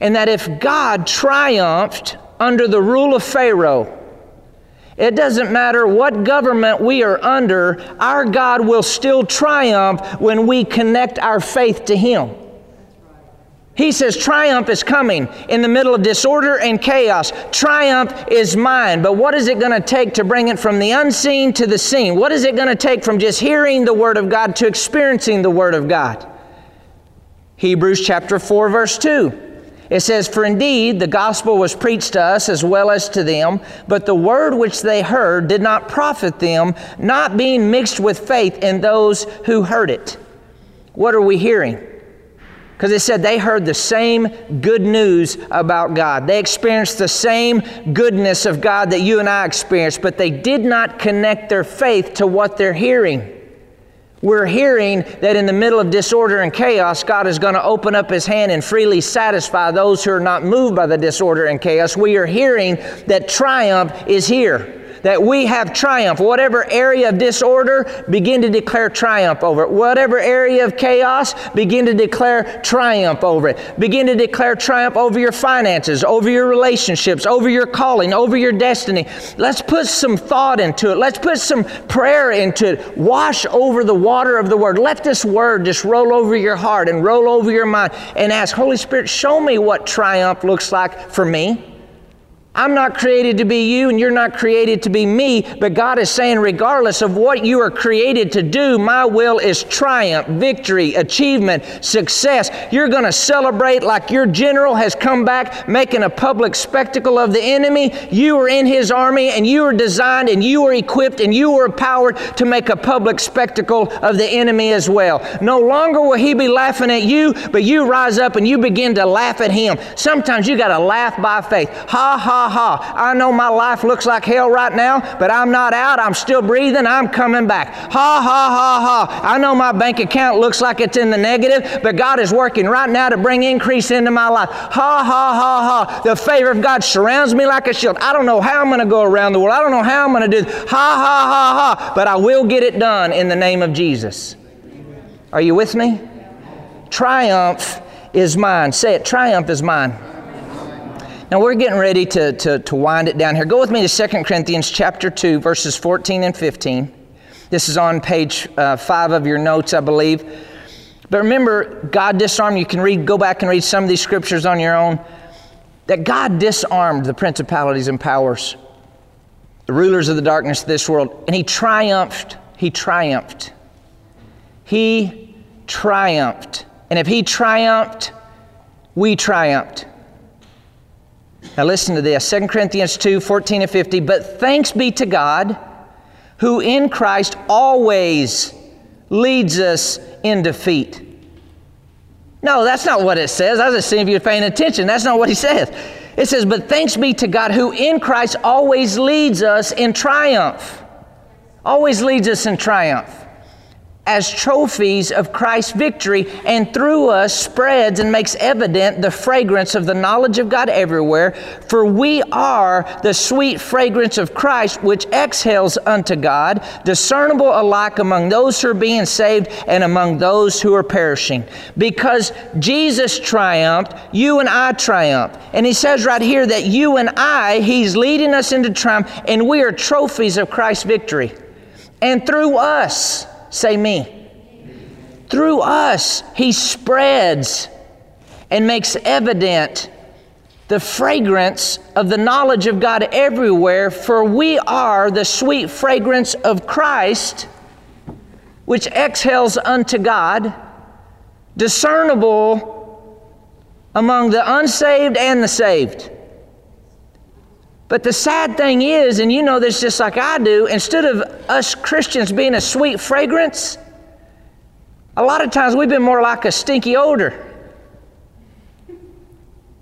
And that if God triumphed under the rule of Pharaoh, it doesn't matter what government we are under, our God will still triumph when we connect our faith to Him. He says triumph is coming in the middle of disorder and chaos. Triumph is mine. But what is it going to take to bring it from the unseen to the seen? What is it going to take from just hearing the Word of God to experiencing the Word of God? Hebrews chapter 4, verse 2. It says, For indeed the gospel was preached to us as well as to them, but the word which they heard did not profit them, not being mixed with faith in those who heard it. What are we hearing? Because it said they heard the same good news about God. They experienced the same goodness of God that you and I experienced, but they did not connect their faith to what they're hearing. We're hearing that in the middle of disorder and chaos, God is going to open up His hand and freely satisfy those who are not moved by the disorder and chaos. We are hearing that triumph is here that we have triumph. Whatever area of disorder, begin to declare triumph over it. Whatever area of chaos, begin to declare triumph over it. Begin to declare triumph over your finances, over your relationships, over your calling, over your destiny. Let's put some thought into it. Let's put some prayer into it. Wash over the water of the Word. Let this Word just roll over your heart and roll over your mind and ask, Holy Spirit, show me what triumph looks like for me. I'm not created to be you and you're not created to be me, but God is saying, regardless of what you are created to do, my will is triumph, victory, achievement, success. You're going to celebrate like your general has come back making a public spectacle of the enemy. You are in his army and you are designed and you are equipped and you are empowered to make a public spectacle of the enemy as well. No longer will he be laughing at you, but you rise up and you begin to laugh at him. Sometimes you got to laugh by faith. Ha ha ha. I know my life looks like hell right now, but I'm not out. I'm still breathing. I'm coming back. Ha, ha, ha, ha. I know my bank account looks like it's in the negative, but God is working right now to bring increase into my life. Ha, ha, ha, ha. The favor of God surrounds me like a shield. I don't know how I'm going to go around the world. I don't know how I'm going to do this. Ha, ha, ha, ha. But I will get it done in the name of Jesus. Are you with me? Triumph is mine. Say it. Triumph is mine. Now we're getting ready to, to, to wind it down here. Go with me to 2 Corinthians chapter 2, verses 14 and 15. This is on page uh, 5 of your notes, I believe. But remember, God disarmed. You can read, go back and read some of these scriptures on your own. That God disarmed the principalities and powers, the rulers of the darkness of this world, and He triumphed. He triumphed. He triumphed. And if He triumphed, we triumphed. Now listen to this 2 Corinthians 2 14 and 50. But thanks be to God who in Christ always leads us in defeat. No, that's not what it says. I was just seeing if you're paying attention. That's not what he says. It says, But thanks be to God who in Christ always leads us in triumph. Always leads us in triumph as trophies of Christ's victory, and through us spreads and makes evident the fragrance of the knowledge of God everywhere. For we are the sweet fragrance of Christ, which exhales unto God, discernible alike among those who are being saved and among those who are perishing. Because Jesus triumphed, you and I triumph. And he says right here that you and I, he's leading us into triumph, and we are trophies of Christ's victory. And through us, Say me. Through us, He spreads and makes evident the fragrance of the knowledge of God everywhere, for we are the sweet fragrance of Christ, which exhales unto God, discernible among the unsaved and the saved. But the sad thing is, and you know this just like I do, instead of us Christians being a sweet fragrance, a lot of times we've been more like a stinky odor.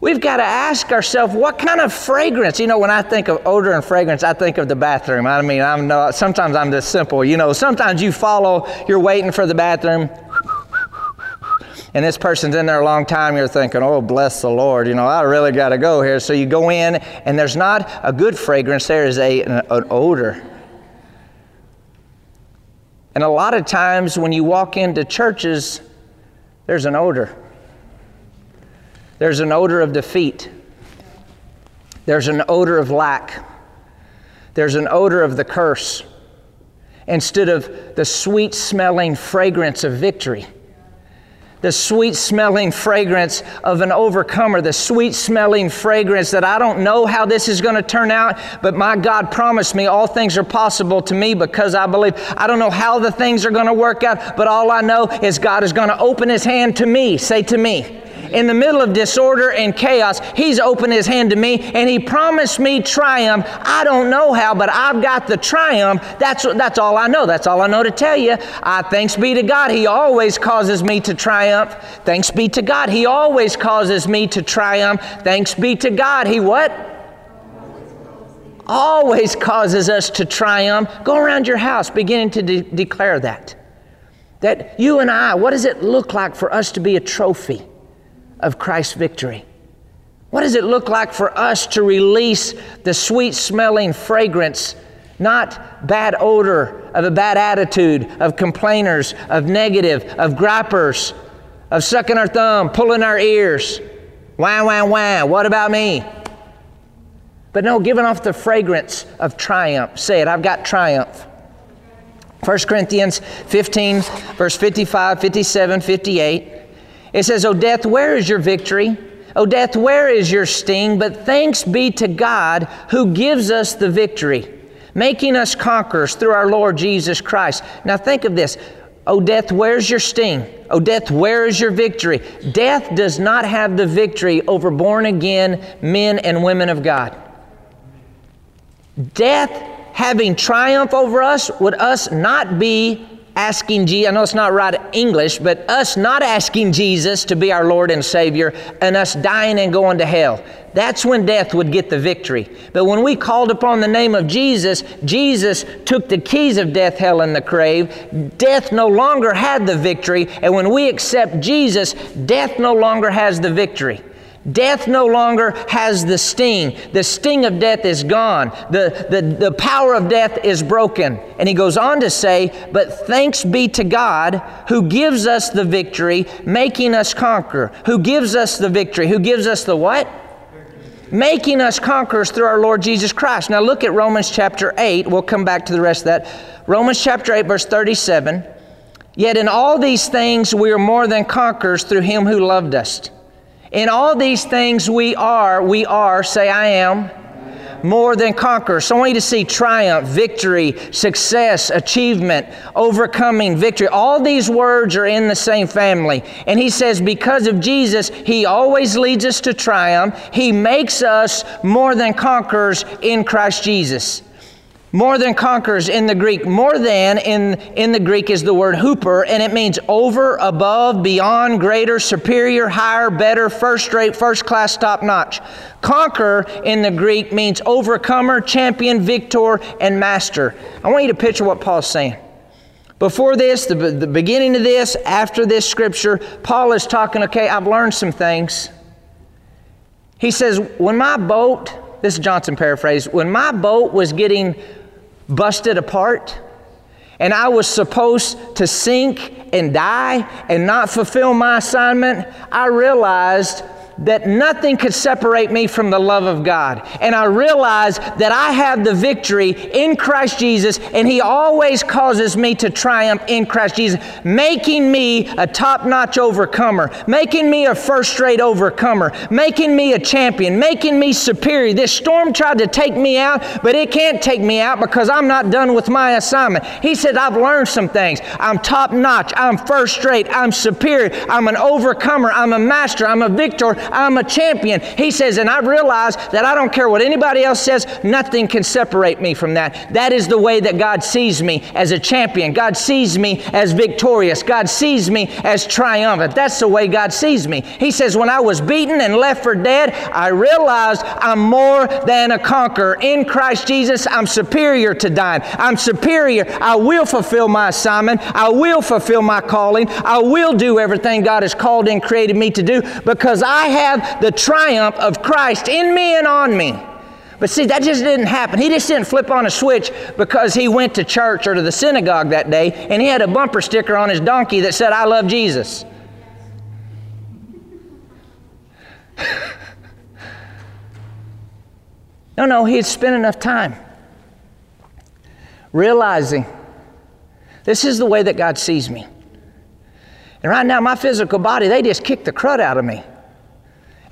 We've got to ask ourselves, what kind of fragrance? You know, when I think of odor and fragrance, I think of the bathroom. I mean, I'm no, sometimes I'm this simple. You know, sometimes you follow, you're waiting for the bathroom, and this person's in there a long time, you're thinking, oh, bless the Lord, you know, I really got to go here. So you go in, and there's not a good fragrance, there is a, an, an odor. And a lot of times when you walk into churches, there's an odor. There's an odor of defeat. There's an odor of lack. There's an odor of the curse instead of the sweet smelling fragrance of victory the sweet smelling fragrance of an overcomer, the sweet smelling fragrance that I don't know how this is going to turn out, but my God promised me all things are possible to me because I believe. I don't know how the things are going to work out, but all I know is God is going to open His hand to me. Say to me in the middle of disorder and chaos, He's opened His hand to me and He promised me triumph. I don't know how, but I've got the triumph. That's, that's all I know. That's all I know to tell you. I, thanks be to God, He always causes me to triumph. Thanks be to God, He always causes me to triumph. Thanks be to God, He what? Always causes us to triumph. Go around your house beginning to de- declare that. That you and I, what does it look like for us to be a trophy? Of Christ's victory? What does it look like for us to release the sweet smelling fragrance, not bad odor of a bad attitude, of complainers, of negative, of grippers, of sucking our thumb, pulling our ears? Wah, wah, wah, what about me? But no, giving off the fragrance of triumph. Say it, I've got triumph. 1 Corinthians 15, verse 55, 57, 58. It says, O death, where is your victory? O death, where is your sting? But thanks be to God who gives us the victory, making us conquerors through our Lord Jesus Christ. Now think of this. O death, where's your sting? O death, where is your victory? Death does not have the victory over born again men and women of God. Death having triumph over us would us not be asking Jesus, I know it's not right English, but us not asking Jesus to be our Lord and Savior and us dying and going to hell. That's when death would get the victory. But when we called upon the name of Jesus, Jesus took the keys of death, hell, and the grave. Death no longer had the victory. And when we accept Jesus, death no longer has the victory. Death no longer has the sting. The sting of death is gone. The, the, the power of death is broken. And he goes on to say, But thanks be to God who gives us the victory, making us conquer. Who gives us the victory? Who gives us the what? Making us conquerors through our Lord Jesus Christ. Now look at Romans chapter 8. We'll come back to the rest of that. Romans chapter 8, verse 37. Yet in all these things we are more than conquerors through him who loved us. In all these things we are, we are, say I am, more than conquerors. So I want you to see triumph, victory, success, achievement, overcoming, victory. All these words are in the same family. And he says, because of Jesus, he always leads us to triumph. He makes us more than conquerors in Christ Jesus. More than conquers in the Greek. More than in, in the Greek is the word huper, and it means over, above, beyond, greater, superior, higher, better, first rate, first class, top notch. Conquer in the Greek means overcomer, champion, victor, and master. I want you to picture what Paul's saying. Before this, the, the beginning of this, after this scripture, Paul is talking, okay, I've learned some things. He says, when my boat, this is Johnson paraphrase, when my boat was getting busted apart, and I was supposed to sink and die and not fulfill my assignment, I realized that nothing could separate me from the love of God. And I realize that I have the victory in Christ Jesus, and He always causes me to triumph in Christ Jesus, making me a top notch overcomer, making me a first rate overcomer, making me a champion, making me superior. This storm tried to take me out, but it can't take me out because I'm not done with my assignment. He said, I've learned some things. I'm top notch, I'm first rate, I'm superior, I'm an overcomer, I'm a master, I'm a victor I'm a champion. He says, and I realize that I don't care what anybody else says, nothing can separate me from that. That is the way that God sees me as a champion. God sees me as victorious. God sees me as triumphant. That's the way God sees me. He says, when I was beaten and left for dead, I realized I'm more than a conqueror. In Christ Jesus, I'm superior to dying. I'm superior. I will fulfill my assignment. I will fulfill my calling. I will do everything God has called and created me to do because I have the triumph of Christ in me and on me. But see, that just didn't happen. He just didn't flip on a switch because he went to church or to the synagogue that day and he had a bumper sticker on his donkey that said, I love Jesus. no, no, he had spent enough time realizing this is the way that God sees me. And right now, my physical body, they just kick the crud out of me.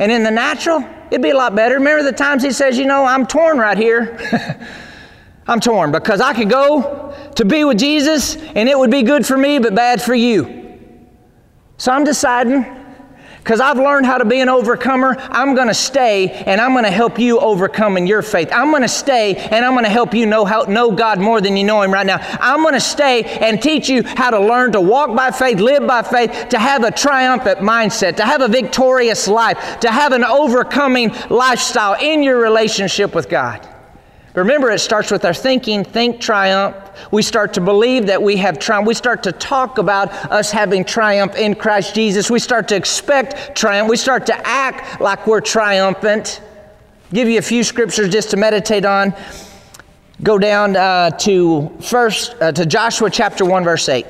And in the natural, it'd be a lot better. Remember the times he says, You know, I'm torn right here. I'm torn because I could go to be with Jesus and it would be good for me, but bad for you. So I'm deciding because I've learned how to be an overcomer. I'm going to stay and I'm going to help you overcome in your faith. I'm going to stay and I'm going to help you know how know God more than you know Him right now. I'm going to stay and teach you how to learn to walk by faith, live by faith, to have a triumphant mindset, to have a victorious life, to have an overcoming lifestyle in your relationship with God. Remember, it starts with our thinking, think triumph. We start to believe that we have triumph. We start to talk about us having triumph in Christ Jesus. We start to expect triumph. We start to act like we're triumphant. Give you a few scriptures just to meditate on. Go down uh, to first uh, to Joshua chapter 1 verse 8.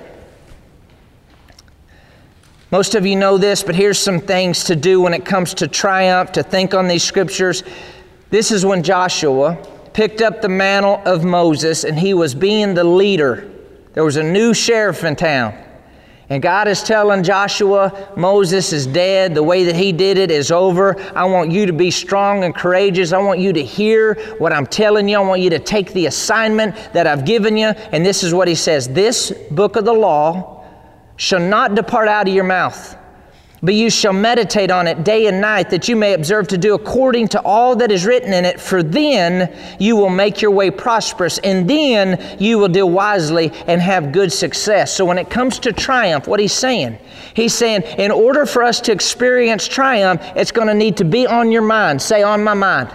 Most of you know this, but here's some things to do when it comes to triumph, to think on these scriptures. This is when Joshua picked up the mantle of Moses and he was being the leader. There was a new sheriff in town. And God is telling Joshua, Moses is dead. The way that he did it is over. I want you to be strong and courageous. I want you to hear what I'm telling you. I want you to take the assignment that I've given you. And this is what he says This book of the law shall not depart out of your mouth but you shall meditate on it day and night, that you may observe to do according to all that is written in it, for then you will make your way prosperous, and then you will deal wisely and have good success. So when it comes to triumph, what he's saying, he's saying, in order for us to experience triumph, it's going to need to be on your mind. Say, on my mind.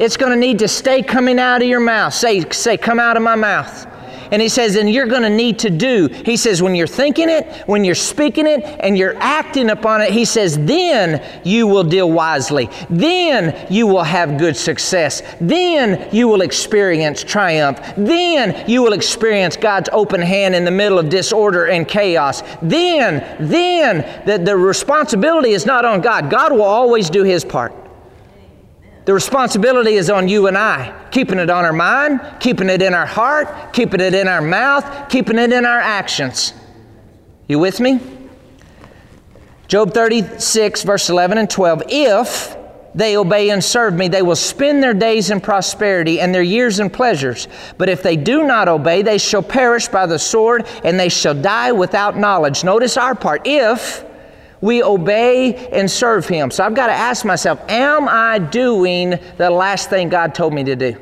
It's going to need to stay coming out of your mouth. Say, say, come out of my mouth. And he says, and you're going to need to do. He says, when you're thinking it, when you're speaking it, and you're acting upon it, he says, then you will deal wisely. Then you will have good success. Then you will experience triumph. Then you will experience God's open hand in the middle of disorder and chaos. Then, then, the, the responsibility is not on God. God will always do his part. The responsibility is on you and I, keeping it on our mind, keeping it in our heart, keeping it in our mouth, keeping it in our actions. You with me? Job 36, verse 11 and 12. If they obey and serve me, they will spend their days in prosperity and their years in pleasures. But if they do not obey, they shall perish by the sword and they shall die without knowledge. Notice our part. If we obey and serve Him. So I've got to ask myself, am I doing the last thing God told me to do?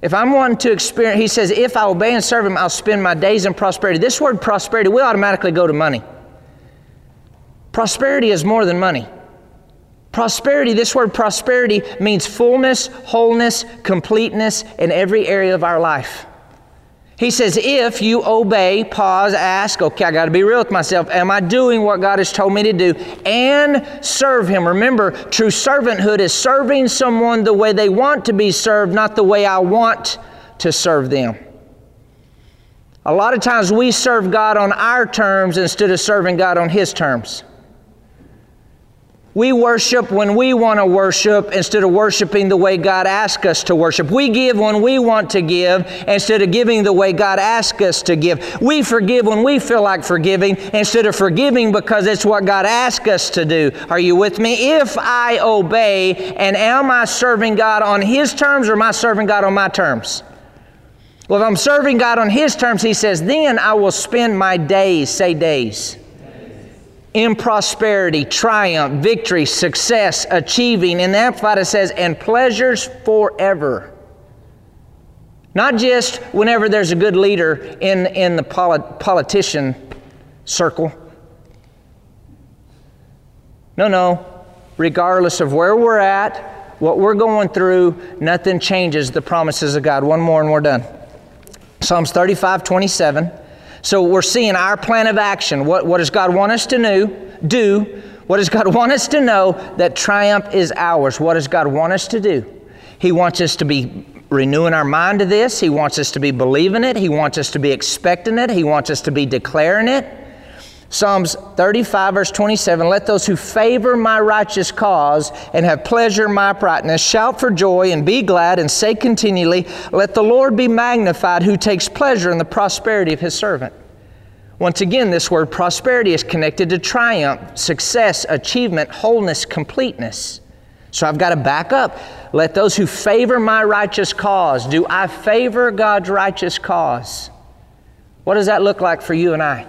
If I'm wanting to experience, He says, if I obey and serve Him, I'll spend my days in prosperity. This word prosperity, we automatically go to money. Prosperity is more than money. Prosperity, this word prosperity means fullness, wholeness, completeness in every area of our life. He says, if you obey, pause, ask, okay, I got to be real with myself. Am I doing what God has told me to do? And serve Him. Remember, true servanthood is serving someone the way they want to be served, not the way I want to serve them. A lot of times we serve God on our terms instead of serving God on His terms. We worship when we want to worship instead of worshiping the way God asks us to worship. We give when we want to give instead of giving the way God asks us to give. We forgive when we feel like forgiving instead of forgiving because it's what God asks us to do. Are you with me? If I obey, and am I serving God on His terms or am I serving God on my terms? Well, if I'm serving God on His terms, He says, then I will spend my days, say days in prosperity, triumph, victory, success, achieving. And the Amplified it says, and pleasures forever. Not just whenever there's a good leader in, in the polit- politician circle. No, no. Regardless of where we're at, what we're going through, nothing changes the promises of God. One more and we're done. Psalms 35, 27. So we're seeing our plan of action. What, what does God want us to do? do? What does God want us to know? That triumph is ours. What does God want us to do? He wants us to be renewing our mind to this. He wants us to be believing it. He wants us to be expecting it. He wants us to be declaring it. Psalms 35, verse 27 Let those who favor my righteous cause and have pleasure in my brightness shout for joy and be glad and say continually, Let the Lord be magnified who takes pleasure in the prosperity of his servant. Once again, this word prosperity is connected to triumph, success, achievement, wholeness, completeness. So I've got to back up. Let those who favor my righteous cause, do I favor God's righteous cause? What does that look like for you and I?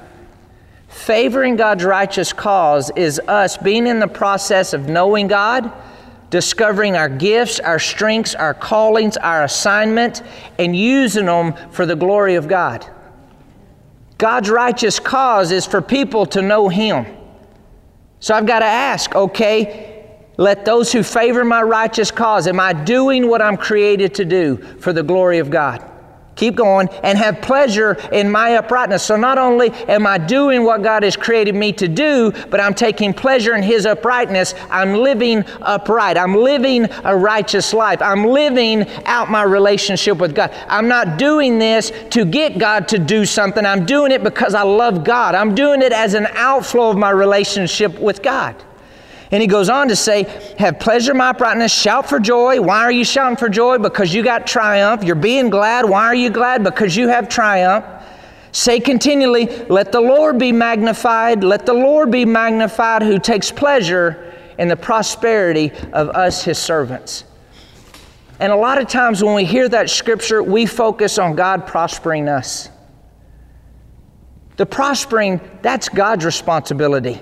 Favoring God's righteous cause is us being in the process of knowing God, discovering our gifts, our strengths, our callings, our assignment, and using them for the glory of God. God's righteous cause is for people to know Him. So I've got to ask, okay, let those who favor my righteous cause, am I doing what I'm created to do for the glory of God? Keep going, and have pleasure in my uprightness. So not only am I doing what God has created me to do, but I'm taking pleasure in His uprightness. I'm living upright. I'm living a righteous life. I'm living out my relationship with God. I'm not doing this to get God to do something. I'm doing it because I love God. I'm doing it as an outflow of my relationship with God. And he goes on to say, Have pleasure, my brightness, shout for joy. Why are you shouting for joy? Because you got triumph. You're being glad. Why are you glad? Because you have triumph. Say continually, Let the Lord be magnified. Let the Lord be magnified who takes pleasure in the prosperity of us, his servants. And a lot of times when we hear that scripture, we focus on God prospering us. The prospering, that's God's responsibility.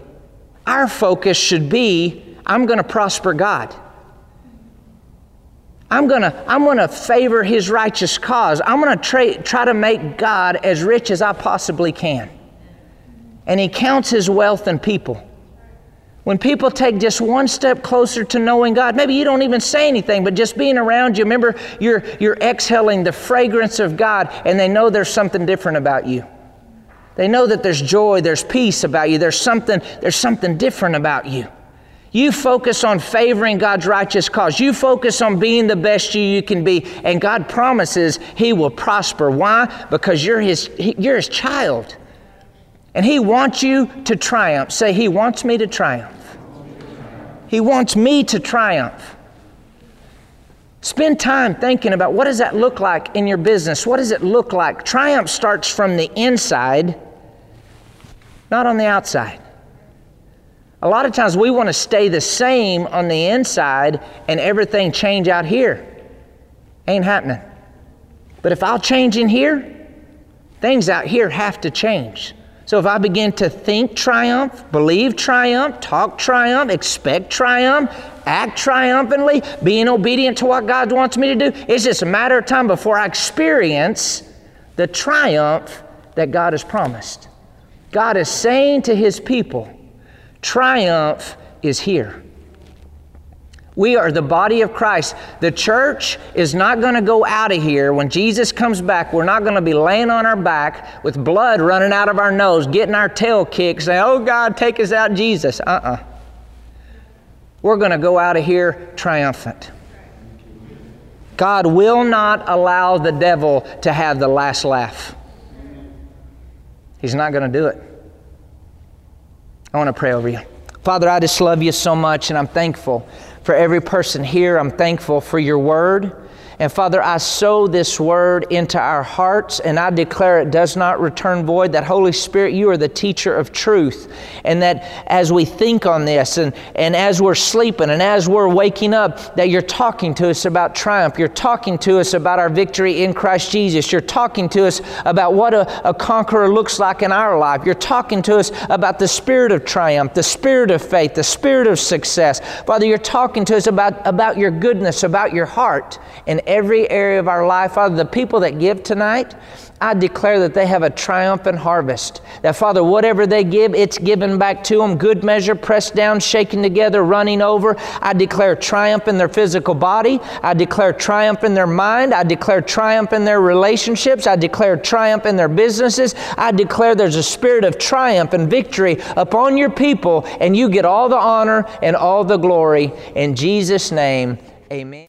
Our focus should be I'm going to prosper God. I'm going to I'm going to favor his righteous cause. I'm going to try, try to make God as rich as I possibly can. And he counts his wealth in people. When people take just one step closer to knowing God, maybe you don't even say anything, but just being around you, remember you're, you're exhaling the fragrance of God and they know there's something different about you. They know that there's joy, there's peace about you, there's something, there's something different about you. You focus on favoring God's righteous cause. You focus on being the best you, you can be, and God promises He will prosper. Why? Because you're His, you're His child. And He wants you to triumph. Say, He wants me to triumph. He wants me to triumph. Spend time thinking about what does that look like in your business? What does it look like? Triumph starts from the inside not on the outside. A lot of times we want to stay the same on the inside and everything change out here. Ain't happening. But if I'll change in here, things out here have to change. So if I begin to think triumph, believe triumph, talk triumph, expect triumph, act triumphantly, being obedient to what God wants me to do, it's just a matter of time before I experience the triumph that God has promised. God is saying to his people, triumph is here. We are the body of Christ. The church is not going to go out of here when Jesus comes back. We're not going to be laying on our back with blood running out of our nose, getting our tail kicked, saying, Oh God, take us out, Jesus. Uh uh-uh. uh. we are going to go out of here triumphant. God will not allow the devil to have the last laugh. He's not going to do it. I want to pray over you. Father, I just love you so much, and I'm thankful for every person here. I'm thankful for your word. And Father, I sow this word into our hearts and I declare it does not return void. That Holy Spirit, you are the teacher of truth. And that as we think on this and, and as we're sleeping and as we're waking up, that you're talking to us about triumph. You're talking to us about our victory in Christ Jesus. You're talking to us about what a, a conqueror looks like in our life. You're talking to us about the spirit of triumph, the spirit of faith, the spirit of success. Father, you're talking to us about, about your goodness, about your heart. And every area of our life. Father, the people that give tonight, I declare that they have a triumphant harvest. That, Father, whatever they give, it's given back to them. Good measure, pressed down, shaken together, running over. I declare triumph in their physical body. I declare triumph in their mind. I declare triumph in their relationships. I declare triumph in their businesses. I declare there's a spirit of triumph and victory upon your people, and you get all the honor and all the glory. In Jesus' name, amen.